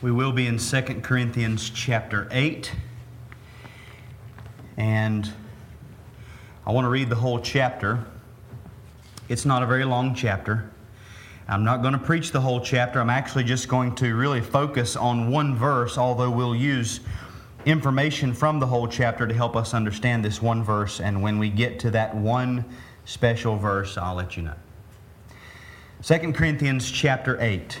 We will be in 2 Corinthians chapter 8. And I want to read the whole chapter. It's not a very long chapter. I'm not going to preach the whole chapter. I'm actually just going to really focus on one verse, although we'll use information from the whole chapter to help us understand this one verse. And when we get to that one special verse, I'll let you know. 2 Corinthians chapter 8.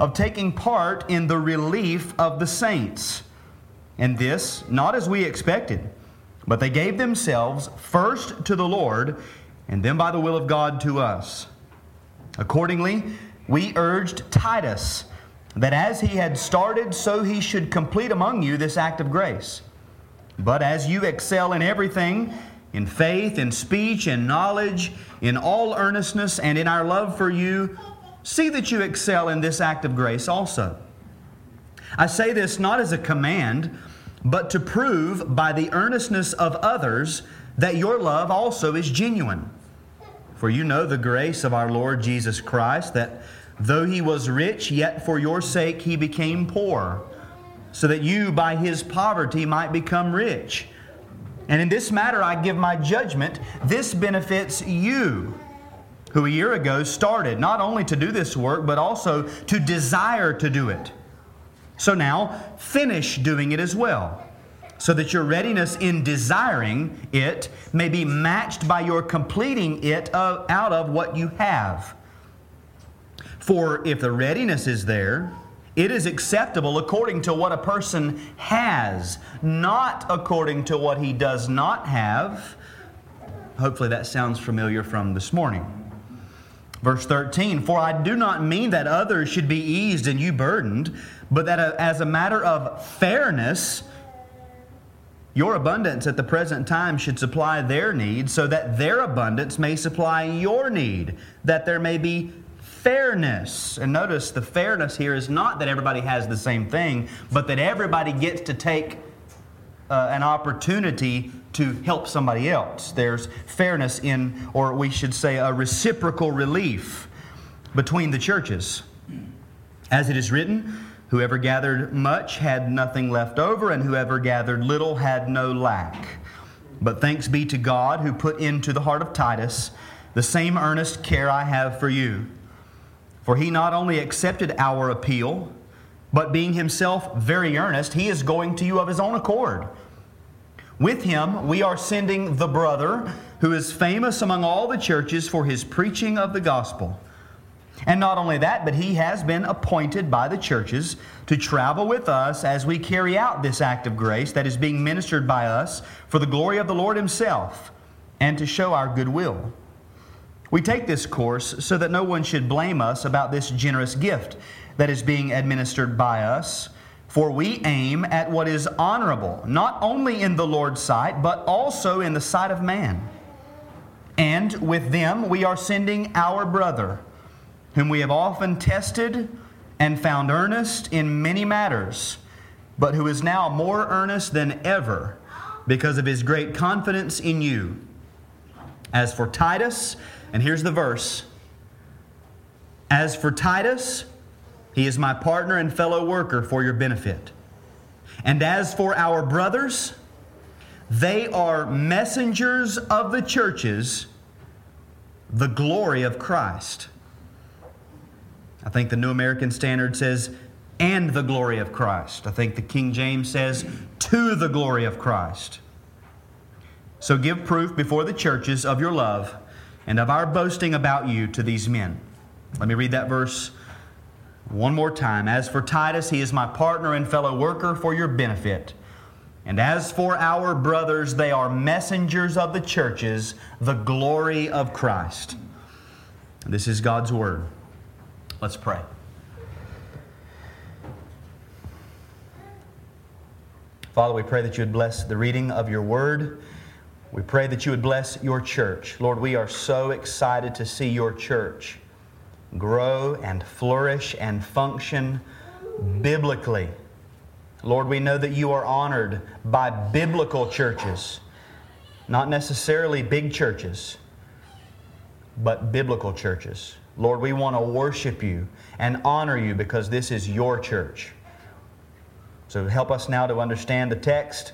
of taking part in the relief of the saints. And this, not as we expected, but they gave themselves first to the Lord, and then by the will of God to us. Accordingly, we urged Titus that as he had started, so he should complete among you this act of grace. But as you excel in everything, in faith, in speech, in knowledge, in all earnestness, and in our love for you, see that you excel in this act of grace also. I say this not as a command, but to prove by the earnestness of others that your love also is genuine. For you know the grace of our Lord Jesus Christ, that though he was rich, yet for your sake he became poor, so that you by his poverty might become rich. And in this matter I give my judgment. This benefits you who a year ago started not only to do this work, but also to desire to do it. So now, finish doing it as well, so that your readiness in desiring it may be matched by your completing it out of what you have. For if the readiness is there, it is acceptable according to what a person has, not according to what he does not have. Hopefully, that sounds familiar from this morning. Verse 13, for I do not mean that others should be eased and you burdened, but that uh, as a matter of fairness, your abundance at the present time should supply their need, so that their abundance may supply your need, that there may be fairness. And notice the fairness here is not that everybody has the same thing, but that everybody gets to take uh, an opportunity to help somebody else. There's fairness in, or we should say, a reciprocal relief between the churches. As it is written, whoever gathered much had nothing left over, and whoever gathered little had no lack. But thanks be to God who put into the heart of Titus the same earnest care I have for you. For he not only accepted our appeal, but being himself very earnest, he is going to you of his own accord. With him, we are sending the brother who is famous among all the churches for his preaching of the gospel. And not only that, but he has been appointed by the churches to travel with us as we carry out this act of grace that is being ministered by us for the glory of the Lord Himself and to show our goodwill. We take this course so that no one should blame us about this generous gift that is being administered by us. For we aim at what is honorable, not only in the Lord's sight, but also in the sight of man. And with them we are sending our brother, whom we have often tested and found earnest in many matters, but who is now more earnest than ever because of his great confidence in you. As for Titus, and here's the verse As for Titus, he is my partner and fellow worker for your benefit. And as for our brothers, they are messengers of the churches, the glory of Christ. I think the New American Standard says, and the glory of Christ. I think the King James says, to the glory of Christ. So give proof before the churches of your love and of our boasting about you to these men. Let me read that verse one more time. As for Titus, he is my partner and fellow worker for your benefit. And as for our brothers, they are messengers of the churches, the glory of Christ. This is God's word. Let's pray. Father, we pray that you would bless the reading of your word. We pray that you would bless your church. Lord, we are so excited to see your church grow and flourish and function biblically. Lord, we know that you are honored by biblical churches, not necessarily big churches, but biblical churches. Lord, we want to worship you and honor you because this is your church. So help us now to understand the text.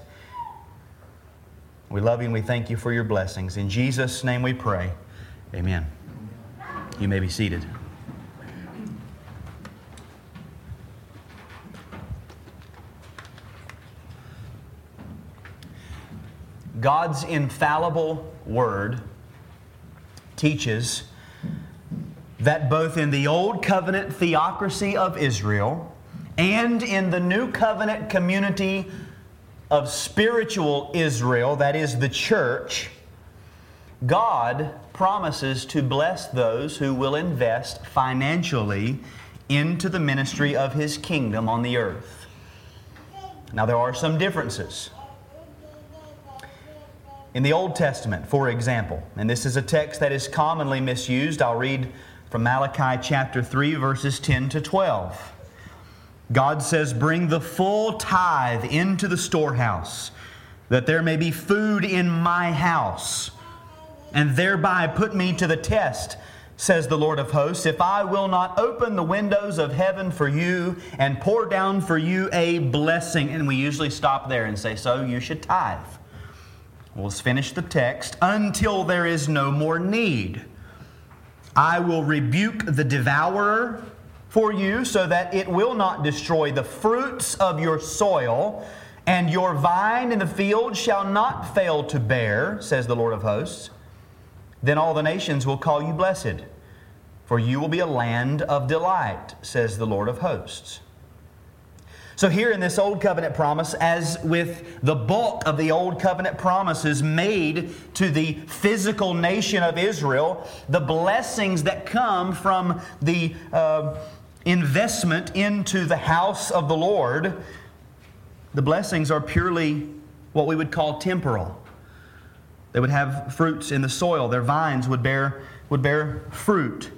We love you and we thank you for your blessings. In Jesus' name we pray. Amen. You may be seated. God's infallible word teaches that both in the Old Covenant theocracy of Israel and in the New Covenant community of spiritual Israel, that is the church, God promises to bless those who will invest financially into the ministry of His kingdom on the earth. Now, there are some differences. In the Old Testament, for example, and this is a text that is commonly misused, I'll read from Malachi chapter 3, verses 10 to 12. God says, Bring the full tithe into the storehouse, that there may be food in my house, and thereby put me to the test, says the Lord of hosts, if I will not open the windows of heaven for you and pour down for you a blessing. And we usually stop there and say, So you should tithe. Well, let's finish the text. Until there is no more need. I will rebuke the devourer for you so that it will not destroy the fruits of your soil, and your vine in the field shall not fail to bear, says the Lord of hosts. Then all the nations will call you blessed, for you will be a land of delight, says the Lord of hosts. So, here in this Old Covenant promise, as with the bulk of the Old Covenant promises made to the physical nation of Israel, the blessings that come from the uh, investment into the house of the Lord, the blessings are purely what we would call temporal. They would have fruits in the soil, their vines would bear, would bear fruit.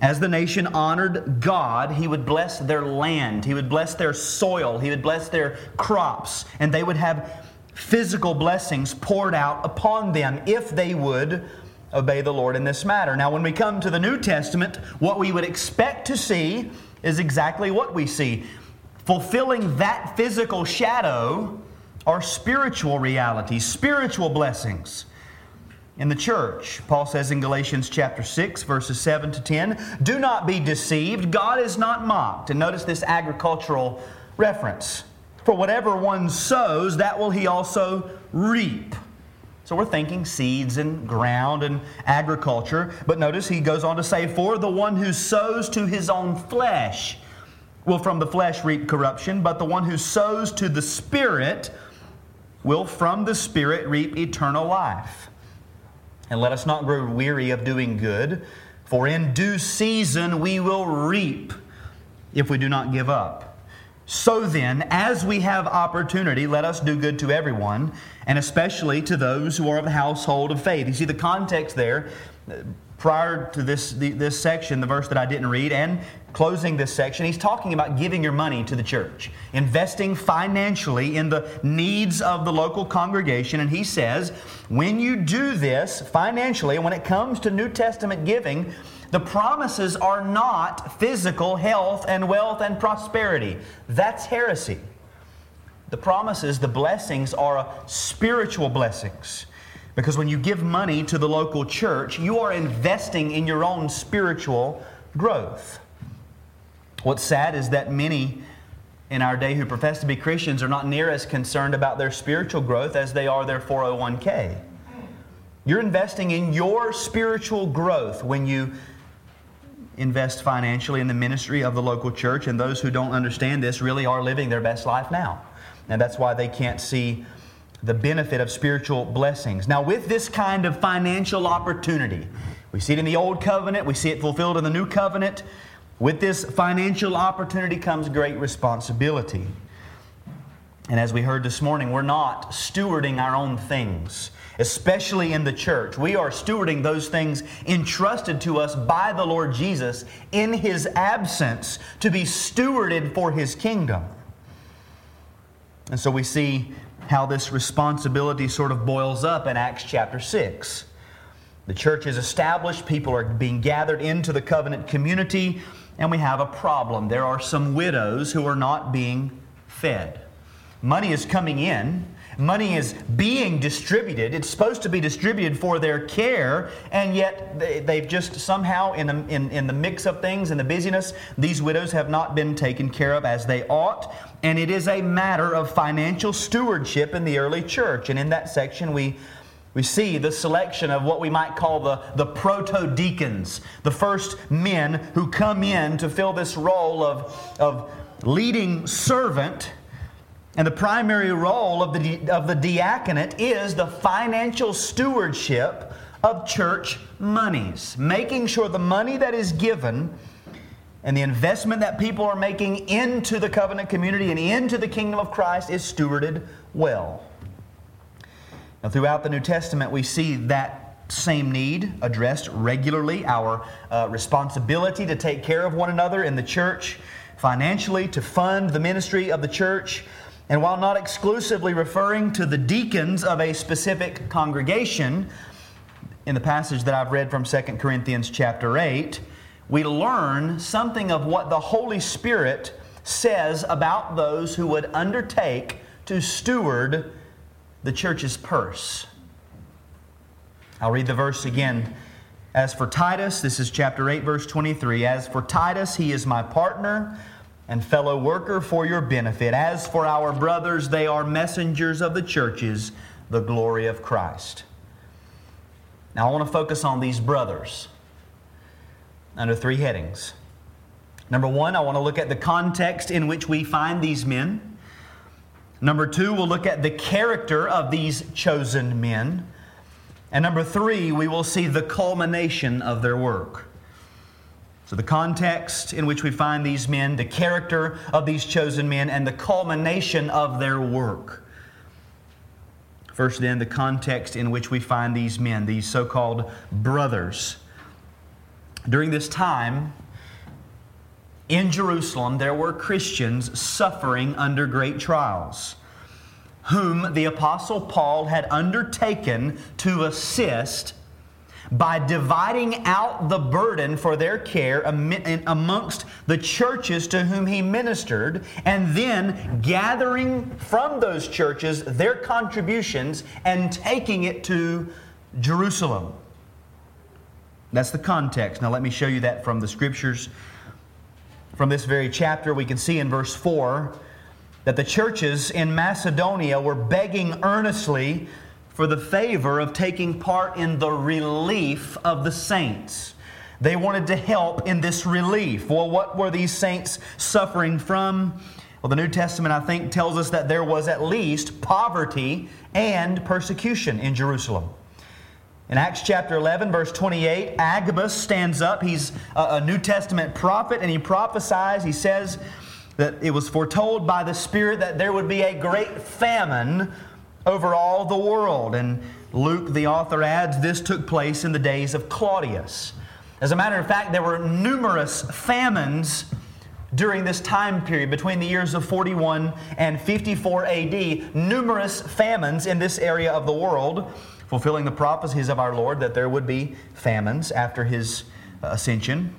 As the nation honored God, He would bless their land, He would bless their soil, He would bless their crops, and they would have physical blessings poured out upon them if they would obey the Lord in this matter. Now, when we come to the New Testament, what we would expect to see is exactly what we see. Fulfilling that physical shadow are spiritual realities, spiritual blessings in the church. Paul says in Galatians chapter 6, verses 7 to 10, Do not be deceived, God is not mocked. And notice this agricultural reference. For whatever one sows, that will he also reap. So we're thinking seeds and ground and agriculture. But notice he goes on to say, For the one who sows to his own flesh will from the flesh reap corruption, but the one who sows to the Spirit will from the Spirit reap eternal life. And let us not grow weary of doing good, for in due season we will reap if we do not give up. So then, as we have opportunity, let us do good to everyone, and especially to those who are of the household of faith. You see the context there prior to this, this section, the verse that I didn't read, and closing this section, he's talking about giving your money to the church, investing financially in the needs of the local congregation. And he says, when you do this financially, when it comes to New Testament giving, the promises are not physical health and wealth and prosperity. That's heresy. The promises, the blessings are spiritual blessings. Because when you give money to the local church, you are investing in your own spiritual growth. What's sad is that many in our day who profess to be Christians are not near as concerned about their spiritual growth as they are their 401k. You're investing in your spiritual growth when you invest financially in the ministry of the local church, and those who don't understand this really are living their best life now. And that's why they can't see the benefit of spiritual blessings. Now, with this kind of financial opportunity, we see it in the Old Covenant, we see it fulfilled in the New Covenant. With this financial opportunity comes great responsibility. And as we heard this morning, we're not stewarding our own things, especially in the church. We are stewarding those things entrusted to us by the Lord Jesus in His absence to be stewarded for His kingdom. And so we see how this responsibility sort of boils up in Acts chapter 6. The church is established, people are being gathered into the covenant community, and we have a problem. There are some widows who are not being fed. Money is coming in, money is being distributed. It's supposed to be distributed for their care, and yet they, have just somehow, in the, in, in the mix of things and the busyness, these widows have not been taken care of as they ought. And it is a matter of financial stewardship in the early church. And in that section, we we see the selection of what we might call the, the proto deacons, the first men who come in to fill this role of, of leading servant and the primary role of the, of the diaconate is the financial stewardship of church monies, making sure the money that is given and the investment that people are making into the covenant community and into the kingdom of Christ is stewarded well. Now, throughout the New Testament, we see that same need addressed regularly our uh, responsibility to take care of one another in the church, financially, to fund the ministry of the church, and while not exclusively referring to the deacons of a specific congregation, in the passage that I've read from 2 Corinthians chapter 8, we learn something of what the Holy Spirit says about those who would undertake to steward the church's purse. I'll read the verse again. As for Titus, this is chapter 8, verse 23. As for Titus, he is my partner and fellow worker for your benefit. As for our brothers, they are messengers of the churches, the glory of Christ. Now, I want to focus on these brothers under three headings. Number one, I want to look at the context in which we find these men. Number two, we'll look at the character of these chosen men. And number three, we will see the culmination of their work. So, the context in which we find these men, the character of these chosen men, and the culmination of their work. First, then, the context in which we find these men, these so called brothers. During this time, in Jerusalem, there were Christians suffering under great trials, whom the Apostle Paul had undertaken to assist by dividing out the burden for their care amongst the churches to whom he ministered, and then gathering from those churches their contributions and taking it to Jerusalem. That's the context. Now, let me show you that from the scriptures. From this very chapter, we can see in verse 4 that the churches in Macedonia were begging earnestly for the favor of taking part in the relief of the saints. They wanted to help in this relief. Well, what were these saints suffering from? Well, the New Testament, I think, tells us that there was at least poverty and persecution in Jerusalem. In Acts chapter 11, verse 28, Agabus stands up. He's a New Testament prophet, and he prophesies. He says that it was foretold by the Spirit that there would be a great famine over all the world. And Luke, the author, adds this took place in the days of Claudius. As a matter of fact, there were numerous famines during this time period between the years of 41 and 54 AD. Numerous famines in this area of the world, fulfilling the prophecies of our Lord that there would be famines after his uh, ascension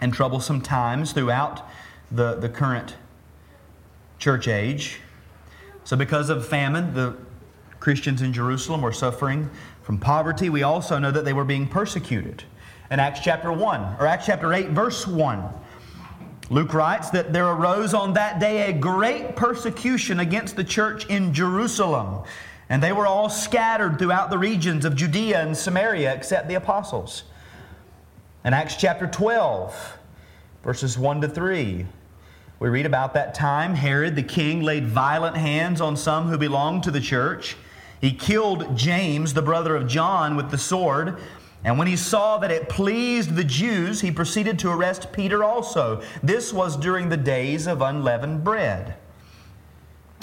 and troublesome times throughout the, the current church age. So, because of famine, the Christians in Jerusalem were suffering from poverty. We also know that they were being persecuted. In Acts chapter 1, or Acts chapter 8, verse 1, Luke writes that there arose on that day a great persecution against the church in Jerusalem, and they were all scattered throughout the regions of Judea and Samaria except the apostles. In Acts chapter 12, verses 1 to 3, we read about that time Herod the king laid violent hands on some who belonged to the church he killed James, the brother of John, with the sword. And when he saw that it pleased the Jews, he proceeded to arrest Peter also. This was during the days of unleavened bread.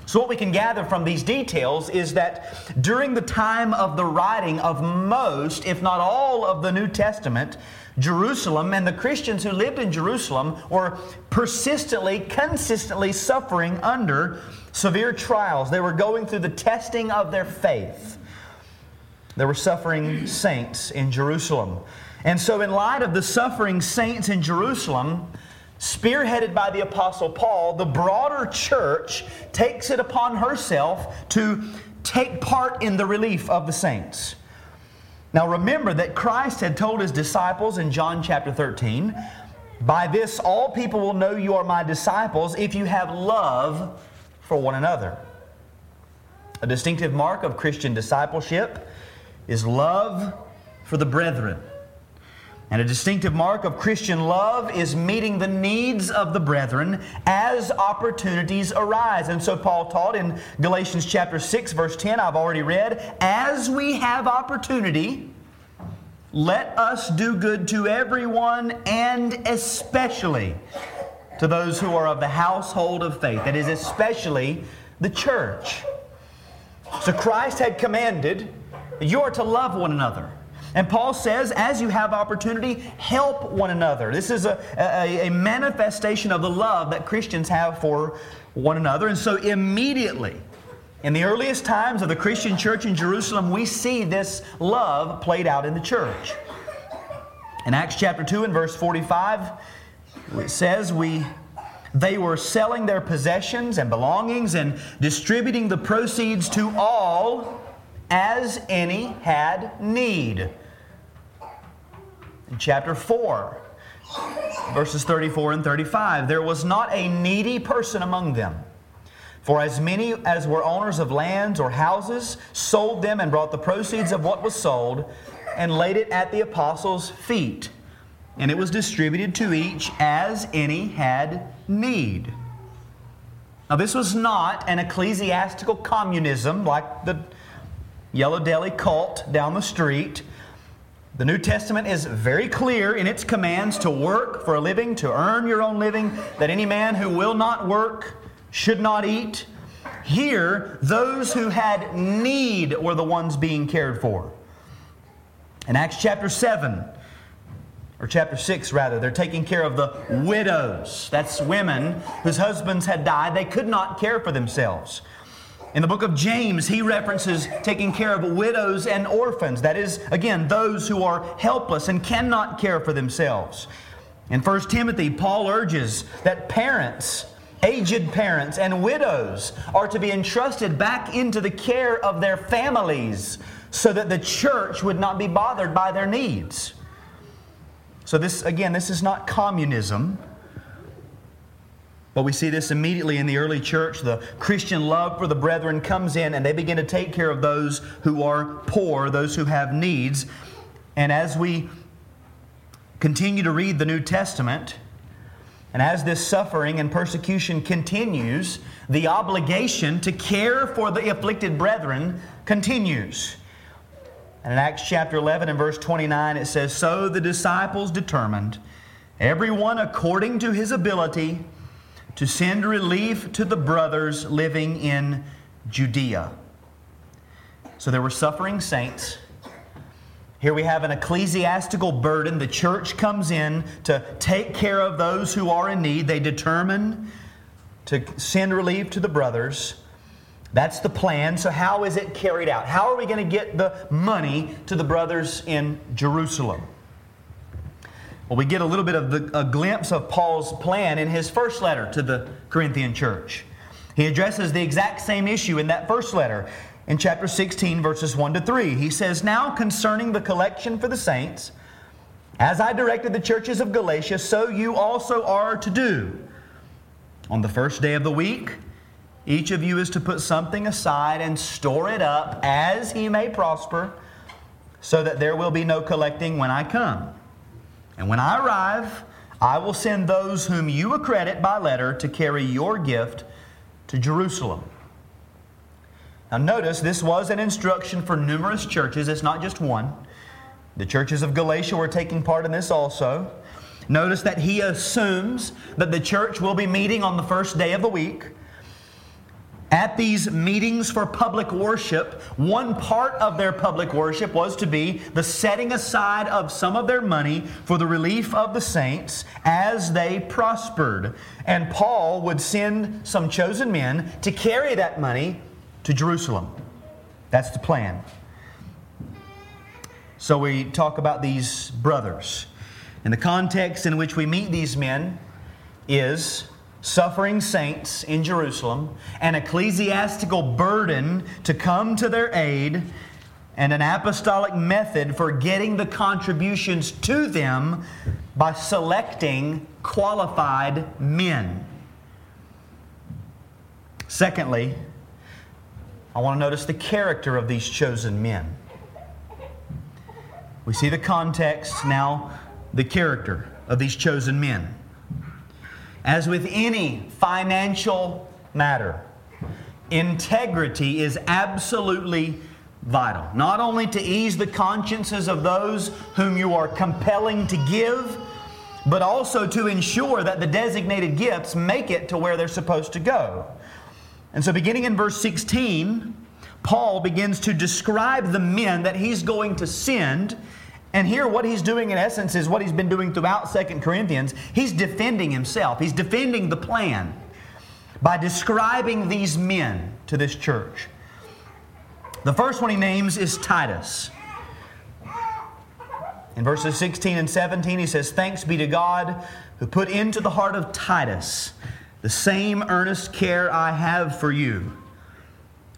So, what we can gather from these details is that during the time of the writing of most, if not all, of the New Testament, Jerusalem and the Christians who lived in Jerusalem were persistently, consistently suffering under severe trials. They were going through the testing of their faith. There were suffering saints in Jerusalem. And so, in light of the suffering saints in Jerusalem, spearheaded by the Apostle Paul, the broader church takes it upon herself to take part in the relief of the saints. Now, remember that Christ had told his disciples in John chapter 13, By this all people will know you are my disciples if you have love for one another. A distinctive mark of Christian discipleship is love for the brethren. And a distinctive mark of Christian love is meeting the needs of the brethren as opportunities arise. And so Paul taught in Galatians chapter 6 verse 10 I've already read, as we have opportunity let us do good to everyone and especially to those who are of the household of faith. That is especially the church. So Christ had commanded you are to love one another. And Paul says, as you have opportunity, help one another. This is a, a, a, manifestation of the love that Christians have for one another. And so, immediately, in the earliest times of the Christian church in Jerusalem, we see this love played out in the church. In Acts chapter 2 and verse 45, it says, We they were selling their possessions and belongings and distributing the proceeds to all as any had need in chapter 4, verses 34 and 35, there was not a needy person among them. For as many as were owners of lands or houses sold them and brought the proceeds of what was sold and laid it at the apostles' feet. And it was distributed to each as any had need. Now, this was not an ecclesiastical communism like the Yellow Deli cult down the street. The New Testament is very clear in its commands to work for a living, to earn your own living, that any man who will not work should not eat. Here, those who had need were the ones being cared for. In Acts chapter 7, or chapter 6 rather, they're taking care of the widows. That's women whose husbands had died. They could not care for themselves. In the book of James, he references taking care of widows and orphans. That is, again, those who are helpless and cannot care for themselves. In 1 Timothy, Paul urges that parents, aged parents, and widows are to be entrusted back into the care of their families so that the church would not be bothered by their needs. So, this, again, this is not communism. But we see this immediately in the early church. The Christian love for the brethren comes in and they begin to take care of those who are poor, those who have needs. And as we continue to read the New Testament, and as this suffering and persecution continues, the obligation to care for the afflicted brethren continues. And in Acts chapter 11 and verse 29, it says, So the disciples determined, everyone according to his ability, to send relief to the brothers living in Judea. So there were suffering saints. Here we have an ecclesiastical burden. The church comes in to take care of those who are in need. They determine to send relief to the brothers. That's the plan. So, how is it carried out? How are we going to get the money to the brothers in Jerusalem? Well, we get a little bit of the, a glimpse of Paul's plan in his first letter to the Corinthian church. He addresses the exact same issue in that first letter in chapter 16, verses 1 to 3. He says, Now concerning the collection for the saints, as I directed the churches of Galatia, so you also are to do. On the first day of the week, each of you is to put something aside and store it up as he may prosper, so that there will be no collecting when I come. And when I arrive, I will send those whom you accredit by letter to carry your gift to Jerusalem. Now, notice this was an instruction for numerous churches, it's not just one. The churches of Galatia were taking part in this also. Notice that he assumes that the church will be meeting on the first day of the week. At these meetings for public worship, one part of their public worship was to be the setting aside of some of their money for the relief of the saints as they prospered. And Paul would send some chosen men to carry that money to Jerusalem. That's the plan. So we talk about these brothers. And the context in which we meet these men is suffering saints in Jerusalem, an ecclesiastical burden to come to their aid, and an apostolic method for getting the contributions to them by selecting qualified men. Secondly, I want to notice the character of these chosen men. We see the context, now the character of these chosen men. As with any financial matter, integrity is absolutely vital. Not only to ease the consciences of those whom you are compelling to give, but also to ensure that the designated gifts make it to where they're supposed to go. And so, beginning in verse 16, Paul begins to describe the men that he's going to send and here, what he's doing in essence is what he's been doing throughout Second Corinthians. He's defending himself, he's defending the plan by describing these men to this church. The first one he names is Titus. In verses 16 and 17, he says, Thanks be to God who put into the heart of Titus the same earnest care I have for you.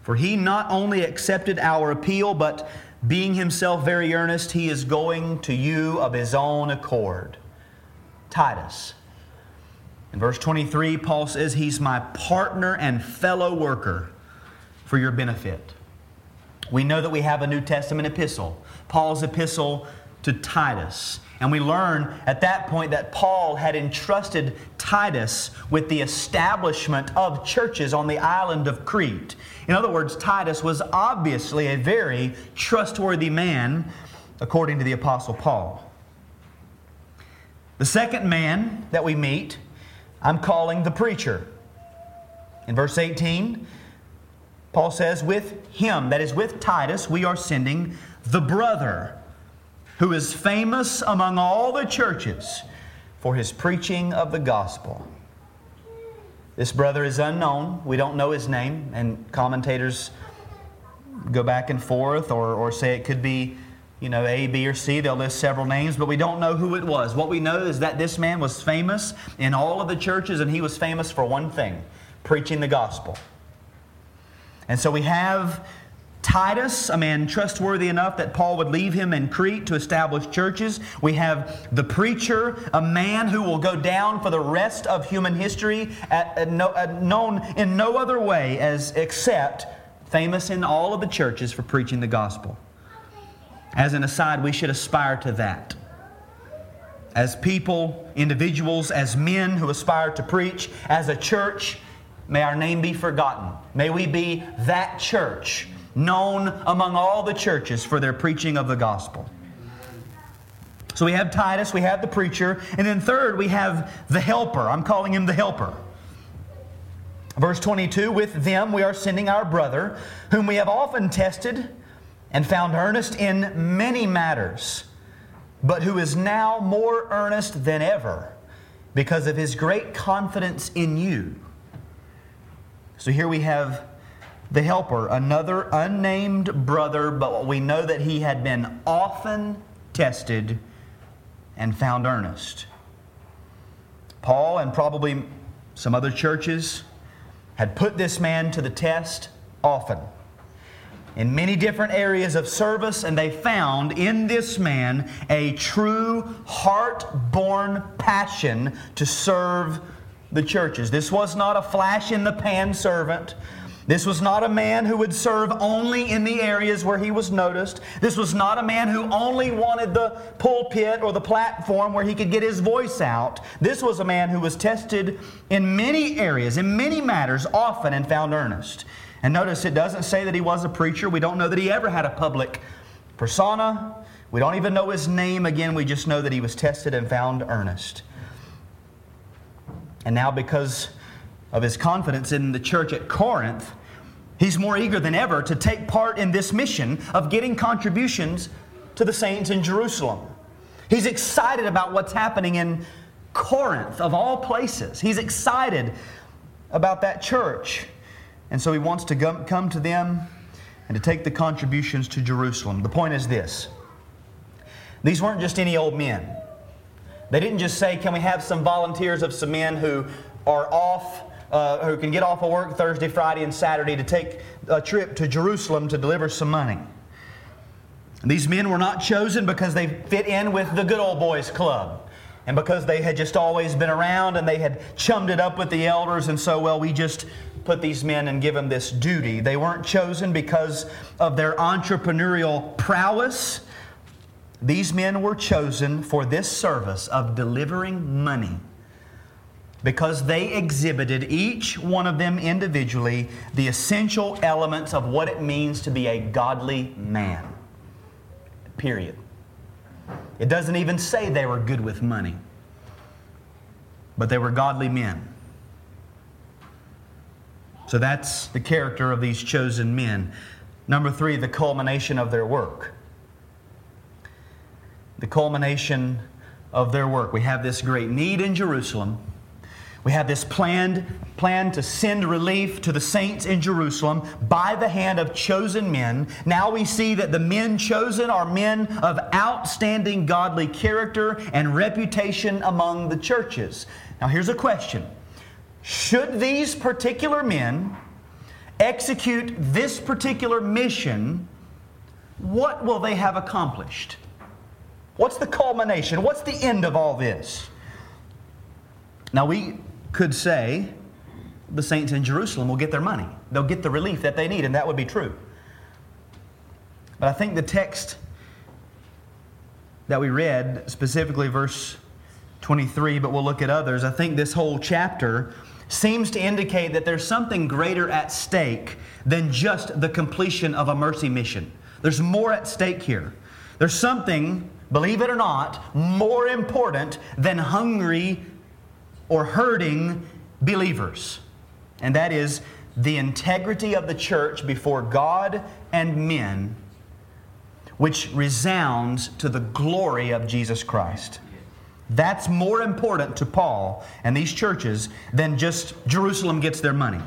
For he not only accepted our appeal, but being himself very earnest, he is going to you of his own accord. Titus. In verse 23, Paul says, He's my partner and fellow worker for your benefit. We know that we have a New Testament epistle, Paul's epistle to Titus. And we learn at that point that Paul had entrusted Titus with the establishment of churches on the island of Crete. In other words, Titus was obviously a very trustworthy man, according to the Apostle Paul. The second man that we meet, I'm calling the preacher. In verse 18, Paul says, With him, that is with Titus, we are sending the brother who is famous among all the churches for his preaching of the gospel. This brother is unknown. We don't know his name, and commentators go back and forth or, or say it could be, you know, A, B, or C. They'll list several names, but we don't know who it was. What we know is that this man was famous in all of the churches, and he was famous for one thing preaching the gospel. And so we have Titus, a man trustworthy enough that Paul would leave him in Crete to establish churches. We have the preacher, a man who will go down for the rest of human history, at, at no, at known in no other way as except famous in all of the churches for preaching the gospel. As an aside, we should aspire to that. As people, individuals, as men who aspire to preach, as a church, may our name be forgotten. May we be that church known among all the churches for their preaching of the gospel. So we have Titus, we have the preacher, and then third, we have the helper. I'm calling him the helper. Verse 22 With them we are sending our brother, whom we have often tested and found earnest in many matters, but who is now more earnest than ever because of his great confidence in you. So here we have the helper, another unnamed brother, but we know that he had been often tested and found earnest. Paul and probably some other churches had put this man to the test often in many different areas of service, and they found in this man a true heart born passion to serve the churches. This was not a flash in the pan servant. This was not a man who would serve only in the areas where he was noticed. This was not a man who only wanted the pulpit or the platform where he could get his voice out. This was a man who was tested in many areas, in many matters, often and found earnest. And notice it doesn't say that he was a preacher. We don't know that he ever had a public persona. We don't even know his name again. We just know that he was tested and found earnest. And now, because of his confidence in the church at Corinth, He's more eager than ever to take part in this mission of getting contributions to the saints in Jerusalem. He's excited about what's happening in Corinth, of all places. He's excited about that church. And so he wants to come to them and to take the contributions to Jerusalem. The point is this these weren't just any old men. They didn't just say, Can we have some volunteers of some men who are off, uh, who can get off of work Thursday, Friday, and Saturday to take a trip to Jerusalem to deliver some money? These men were not chosen because they fit in with the good old boys club and because they had just always been around and they had chummed it up with the elders, and so, well, we just put these men and give them this duty. They weren't chosen because of their entrepreneurial prowess. These men were chosen for this service of delivering money because they exhibited, each one of them individually, the essential elements of what it means to be a godly man. Period. It doesn't even say they were good with money, but they were godly men. So that's the character of these chosen men. Number three, the culmination of their work. The culmination of their work. We have this great need in Jerusalem. We have this planned plan to send relief to the saints in Jerusalem by the hand of chosen men. Now we see that the men chosen are men of outstanding godly character and reputation among the churches. Now here's a question Should these particular men execute this particular mission, what will they have accomplished? What's the culmination? What's the end of all this? Now, we could say the saints in Jerusalem will get their money. They'll get the relief that they need, and that would be true. But I think the text that we read, specifically verse 23, but we'll look at others, I think this whole chapter seems to indicate that there's something greater at stake than just the completion of a mercy mission. There's more at stake here. There's something, believe it or not, more important than hungry or hurting believers, and that is the integrity of the church before God and men, which resounds to the glory of Jesus Christ. That's more important to Paul and these churches than just Jerusalem gets their money.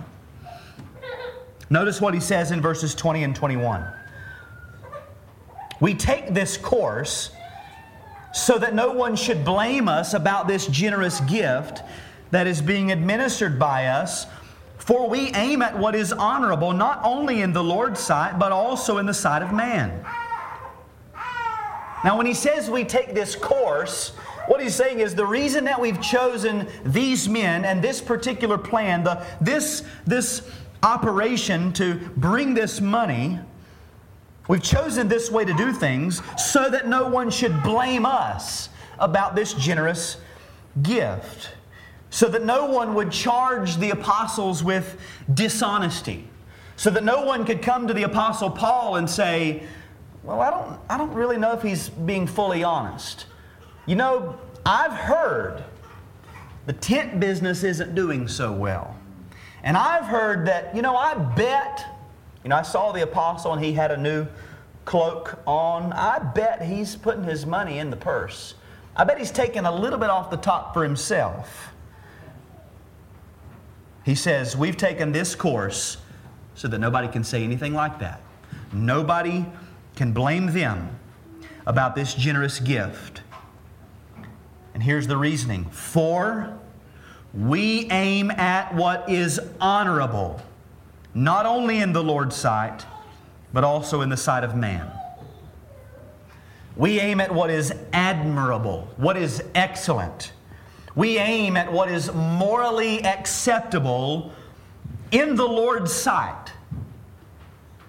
Notice what he says in verses 20 and 21. We take this course so that no one should blame us about this generous gift that is being administered by us. For we aim at what is honorable, not only in the Lord's sight, but also in the sight of man. Now, when he says we take this course, what he's saying is the reason that we've chosen these men and this particular plan, the, this, this operation to bring this money, We've chosen this way to do things so that no one should blame us about this generous gift, so that no one would charge the apostles with dishonesty, so that no one could come to the apostle Paul and say, Well, I don't, I don't really know if he's being fully honest. You know, I've heard the tent business isn't doing so well. And I've heard that, you know, I bet you know, I saw the apostle and he had a new cloak on. I bet he's putting his money in the purse. I bet he's taking a little bit off the top for himself. He says, We've taken this course so that nobody can say anything like that. Nobody can blame them about this generous gift. And here's the reasoning for we aim at what is honorable not only in the Lord's sight, but also in the sight of man. We aim at what is admirable, what is excellent. We aim at what is morally acceptable in the Lord's sight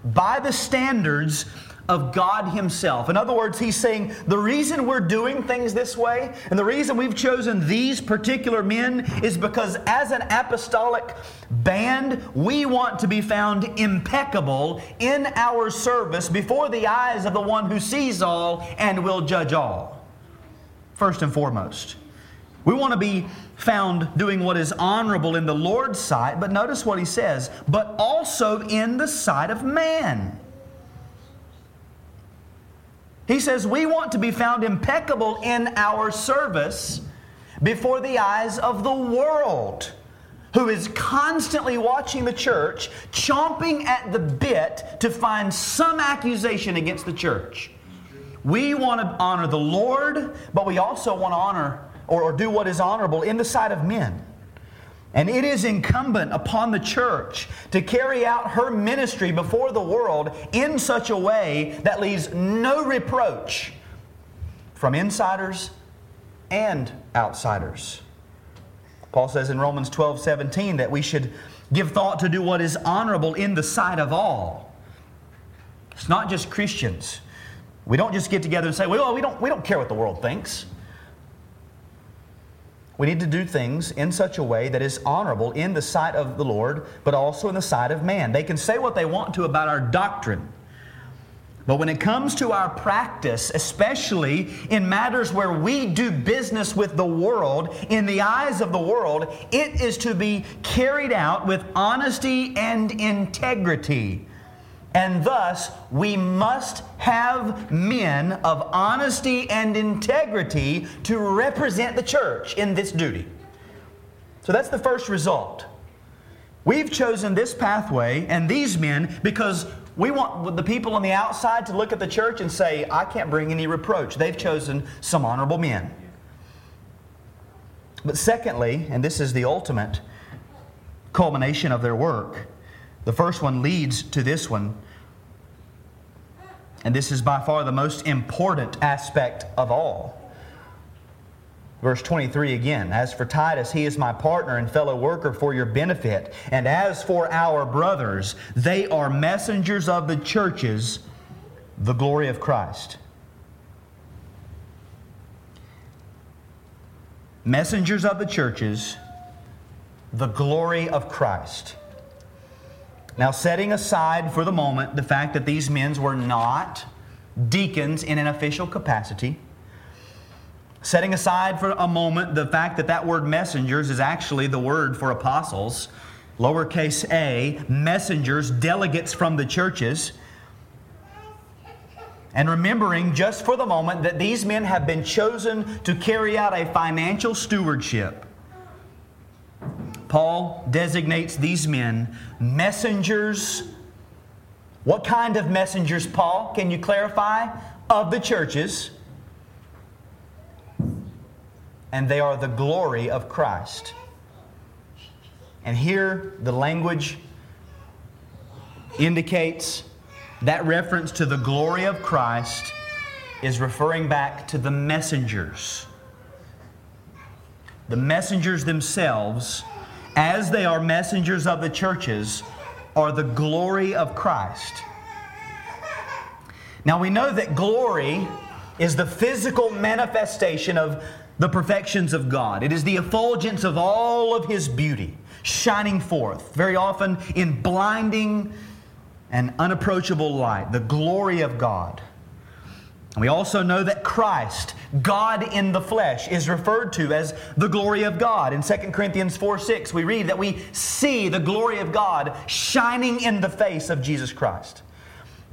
by the standards of God Himself. In other words, He's saying the reason we're doing things this way and the reason we've chosen these particular men is because as an apostolic band, we want to be found impeccable in our service before the eyes of the one who sees all and will judge all. First and foremost, We want to be found doing what is honorable in the Lord's sight, but notice what he says, but also in the sight of man. He says, We want to be found impeccable in our service before the eyes of the world, who is constantly watching the church, chomping at the bit to find some accusation against the church. We want to honor the Lord, but we also want to honor or, or do what is honorable in the sight of men. And it is incumbent upon the church to carry out her ministry before the world in such a way that leaves no reproach from insiders and outsiders. Paul says in Romans 12 17 that we should give thought to do what is honorable in the sight of all. It's not just Christians. We don't just get together and say, well, we don't, we don't care what the world thinks. We need to do things in such a way that is honorable in the sight of the Lord, but also in the sight of man. They can say what they want to about our doctrine. But when it comes to our practice, especially in matters where we do business with the world, in the eyes of the world, it is to be carried out with honesty and integrity. And thus, we must have men of honesty and integrity to represent the church in this duty. So that's the first result. We've chosen this pathway and these men because we want the people on the outside to look at the church and say, I can't bring any reproach. They've chosen some honorable men. But secondly, and this is the ultimate culmination of their work, the first one leads to this one. And this is by far the most important aspect of all. Verse 23 again As for Titus, he is my partner and fellow worker for your benefit. And as for our brothers, they are messengers of the churches, the glory of Christ. Messengers of the churches, the glory of Christ. Now, setting aside for the moment the fact that these men were not deacons in an official capacity, setting aside for a moment the fact that that word messengers is actually the word for apostles, lowercase a, messengers, delegates from the churches, and remembering just for the moment that these men have been chosen to carry out a financial stewardship Paul designates these men messengers. What kind of messengers, Paul? Can you clarify? Of the churches. And they are the glory of Christ. And here the language indicates that reference to the glory of Christ is referring back to the messengers. The messengers themselves as they are messengers of the churches, are the glory of Christ. Now we know that glory is the physical manifestation of the perfections of God. It is the effulgence of all of His beauty shining forth, very often in blinding and unapproachable light, the glory of God. We also know that Christ, God in the flesh, is referred to as the glory of God. In 2 Corinthians 4 6, we read that we see the glory of God shining in the face of Jesus Christ.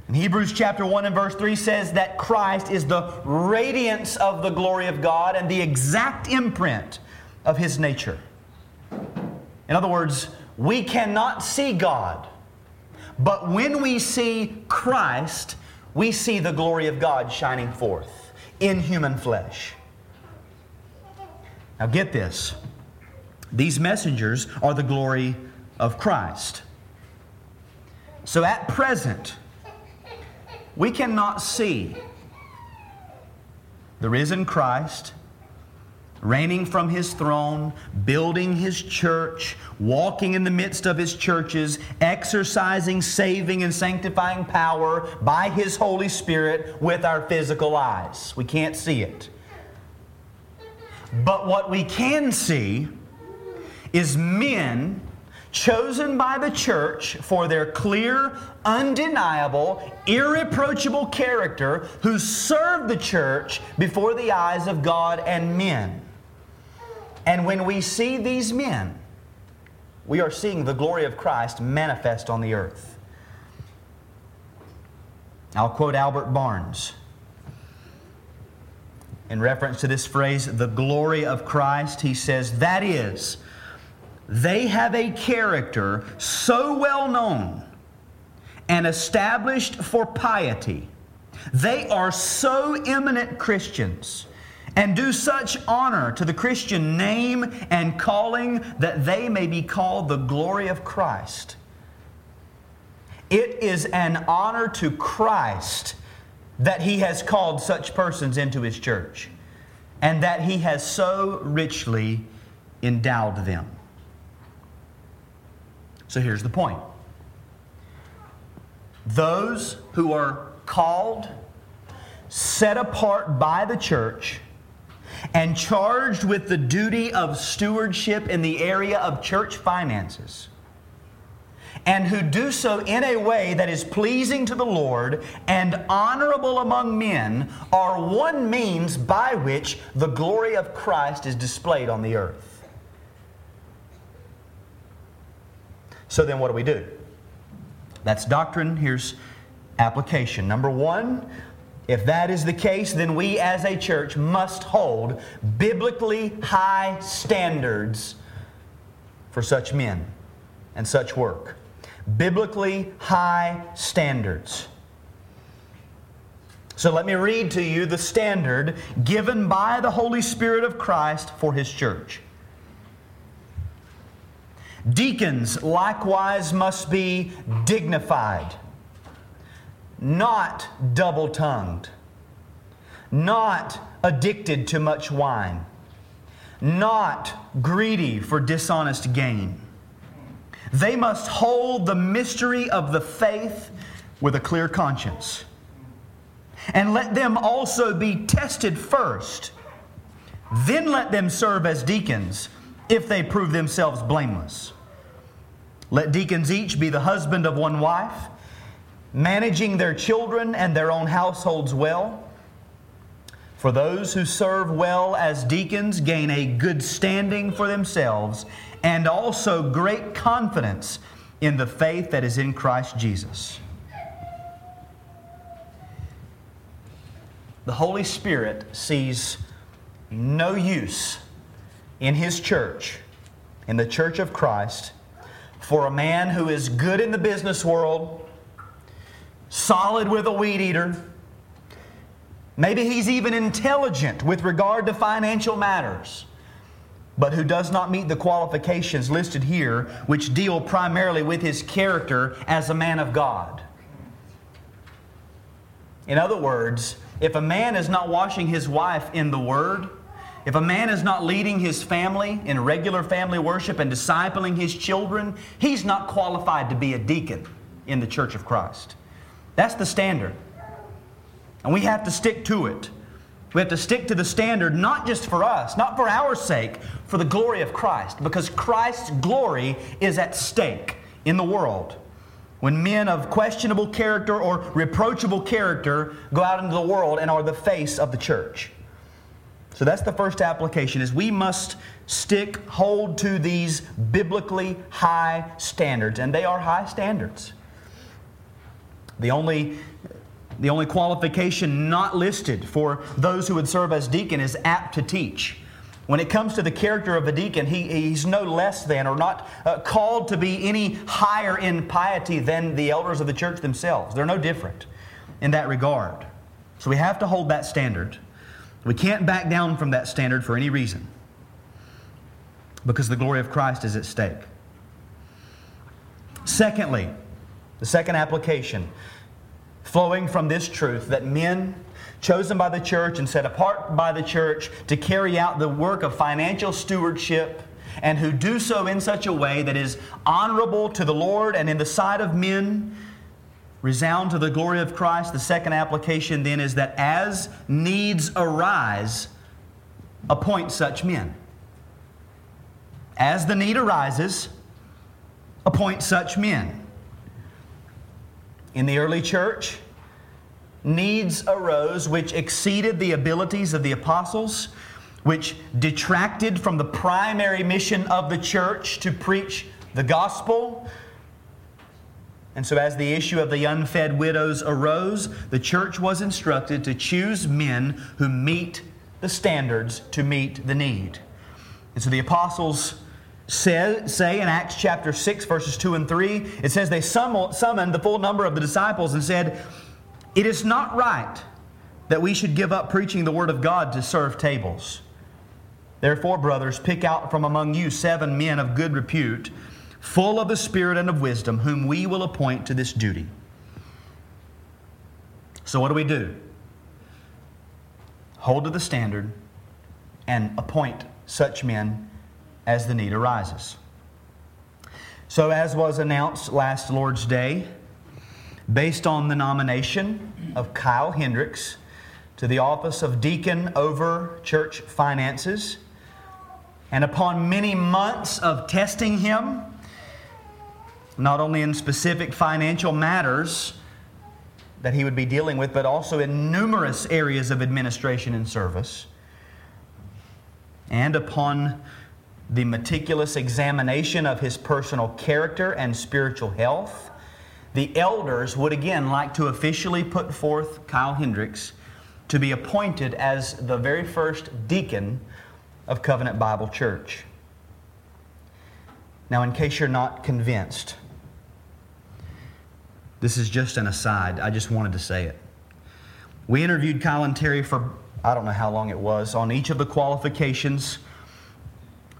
In Hebrews chapter 1 and verse 3 says that Christ is the radiance of the glory of God and the exact imprint of his nature. In other words, we cannot see God, but when we see Christ, we see the glory of God shining forth in human flesh. Now, get this these messengers are the glory of Christ. So, at present, we cannot see the risen Christ reigning from his throne, building his church, walking in the midst of his churches, exercising saving and sanctifying power by his Holy Spirit with our physical eyes. We can't see it. But what we can see is men chosen by the church for their clear, undeniable, irreproachable character who serve the church before the eyes of God and men. And when we see these men, we are seeing the glory of Christ manifest on the earth. I'll quote Albert Barnes in reference to this phrase, the glory of Christ. He says, That is, they have a character so well known and established for piety. They are so eminent Christians and do such honor to the Christian name and calling that they may be called the glory of Christ. It is an honor to Christ that He has called such persons into His church and that He has so richly endowed them. So here's the point those who are called, set apart by the church, and charged with the duty of stewardship in the area of church finances, and who do so in a way that is pleasing to the Lord and honorable among men, are one means by which the glory of Christ is displayed on the earth. So then, what do we do? That's doctrine. Here's application. Number one, if that is the case, then we as a church must hold biblically high standards for such men and such work. Biblically high standards. So let me read to you the standard given by the Holy Spirit of Christ for His church. Deacons likewise must be dignified, not double tongued, not addicted to much wine, not greedy for dishonest gain. They must hold the mystery of the faith with a clear conscience. And let them also be tested first. Then let them serve as deacons if they prove themselves blameless. Let deacons each be the husband of one wife, managing their children and their own households well. For those who serve well as deacons gain a good standing for themselves and also great confidence in the faith that is in Christ Jesus. The Holy Spirit sees no use in His church, in the church of Christ, for a man who is good in the business world, solid with a weed eater. Maybe he's even intelligent with regard to financial matters, but who does not meet the qualifications listed here, which deal primarily with his character as a man of God. In other words, if a man is not washing his wife in the Word, if a man is not leading his family in regular family worship and discipling his children, he's not qualified to be a deacon in the church of Christ. That's the standard. And we have to stick to it. We have to stick to the standard not just for us, not for our sake, for the glory of Christ, because Christ's glory is at stake in the world. When men of questionable character or reproachable character go out into the world and are the face of the church. So that's the first application is we must stick hold to these biblically high standards and they are high standards. The only the only qualification not listed for those who would serve as deacon is apt to teach. When it comes to the character of a deacon, he, he's no less than or not uh, called to be any higher in piety than the elders of the church themselves. They're no different in that regard. So we have to hold that standard. We can't back down from that standard for any reason because the glory of Christ is at stake. Secondly, the second application flowing from this truth that men chosen by the church and set apart by the church to carry out the work of financial stewardship and who do so in such a way that is honorable to the Lord and in the sight of men resound to the glory of Christ. The second application then is that as needs arise, appoint such men. As the need arises, appoint such men. In the early church, needs arose which exceeded the abilities of the apostles which detracted from the primary mission of the church to preach the gospel. And so, as the issue of the unfed widows arose, the church was instructed to choose men who meet the standards to meet the need. And so the apostles say, say in Acts chapter 6, verses 2 and 3, it says they summoned the full number of the disciples and said, It is not right that we should give up preaching the word of God to serve tables. Therefore, brothers, pick out from among you seven men of good repute, full of the Spirit and of wisdom, whom we will appoint to this duty. So, what do we do? Hold to the standard and appoint such men as the need arises. So, as was announced last Lord's Day, based on the nomination of Kyle Hendricks to the office of deacon over church finances, and upon many months of testing him, not only in specific financial matters that he would be dealing with, but also in numerous areas of administration and service, and upon the meticulous examination of his personal character and spiritual health, the elders would again like to officially put forth Kyle Hendricks to be appointed as the very first deacon of Covenant Bible Church. Now, in case you're not convinced, this is just an aside. I just wanted to say it. We interviewed Kyle and Terry for I don't know how long it was on each of the qualifications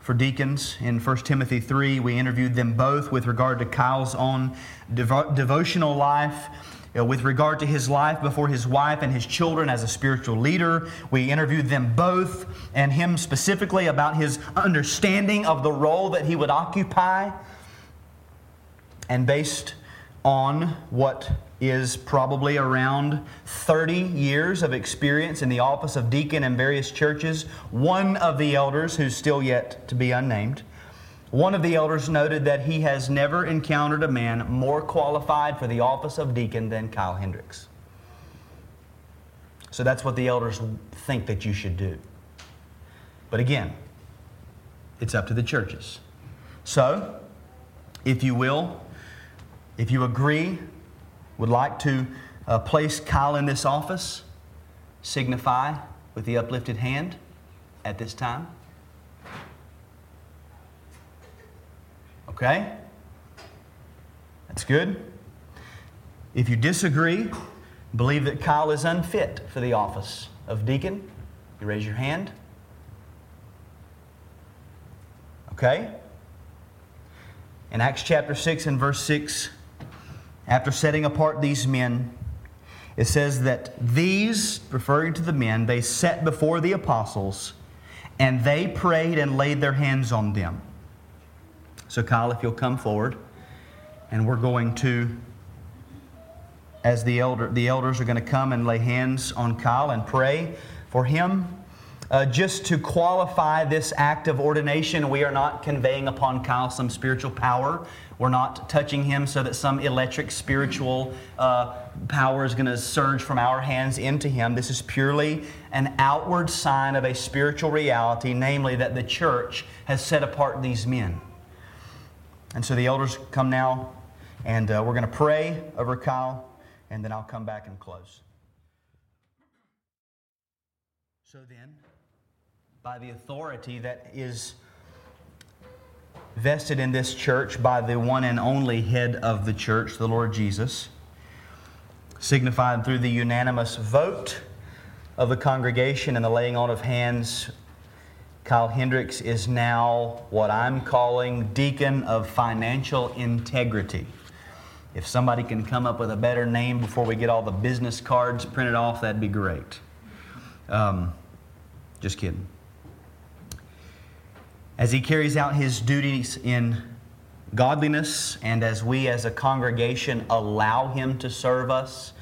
for deacons in 1 Timothy 3. We interviewed them both with regard to Kyle's own devo- devotional life know, with regard to his life before his wife and his children as a spiritual leader. We interviewed them both and him specifically about his understanding of the role that he would occupy. And based on what is probably around 30 years of experience in the office of deacon in various churches, one of the elders, who's still yet to be unnamed, one of the elders noted that he has never encountered a man more qualified for the office of deacon than Kyle Hendricks. So that's what the elders think that you should do. But again, it's up to the churches. So, if you will, if you agree, would like to uh, place Kyle in this office, signify with the uplifted hand at this time. Okay? That's good. If you disagree, believe that Kyle is unfit for the office of deacon, you raise your hand. Okay? In Acts chapter 6 and verse 6, after setting apart these men, it says that these, referring to the men, they set before the apostles and they prayed and laid their hands on them. So, Kyle, if you'll come forward, and we're going to, as the elder, the elders are going to come and lay hands on Kyle and pray for him. Uh, just to qualify this act of ordination, we are not conveying upon Kyle some spiritual power. We're not touching him so that some electric spiritual uh, power is going to surge from our hands into him. This is purely an outward sign of a spiritual reality, namely that the church has set apart these men. And so the elders come now, and uh, we're going to pray over Kyle, and then I'll come back and close. So then, by the authority that is vested in this church by the one and only head of the church, the Lord Jesus, signified through the unanimous vote of the congregation and the laying on of hands Kyle Hendricks is now what I'm calling deacon of financial integrity. If somebody can come up with a better name before we get all the business cards printed off, that'd be great. Um, just kidding. As he carries out his duties in godliness, and as we as a congregation allow him to serve us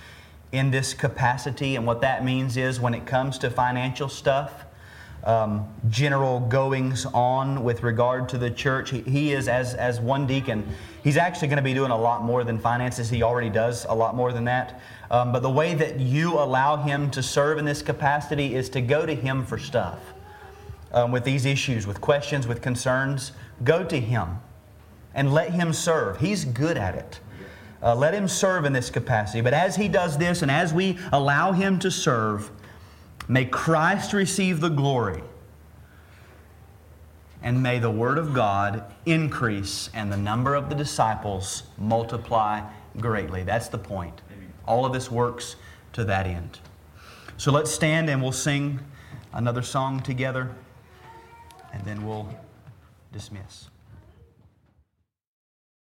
in this capacity, and what that means is when it comes to financial stuff, um, general goings on with regard to the church. He, he, is, as, as one deacon, he's actually going to be doing a lot more than finances. He already does a lot more than that. Um, but the way that you allow him to serve in this capacity is to go to him for stuff. Um, with these issues, with questions, with concerns, go to Him and let Him serve. He's good at it. Uh, let Him serve in this capacity. But as He does this and as we allow Him to serve, may Christ receive the glory. And may the Word of God increase and the number of the disciples multiply greatly. That's the point. All of this works to that end. So let's stand and we'll sing another song together, and then we'll dismiss.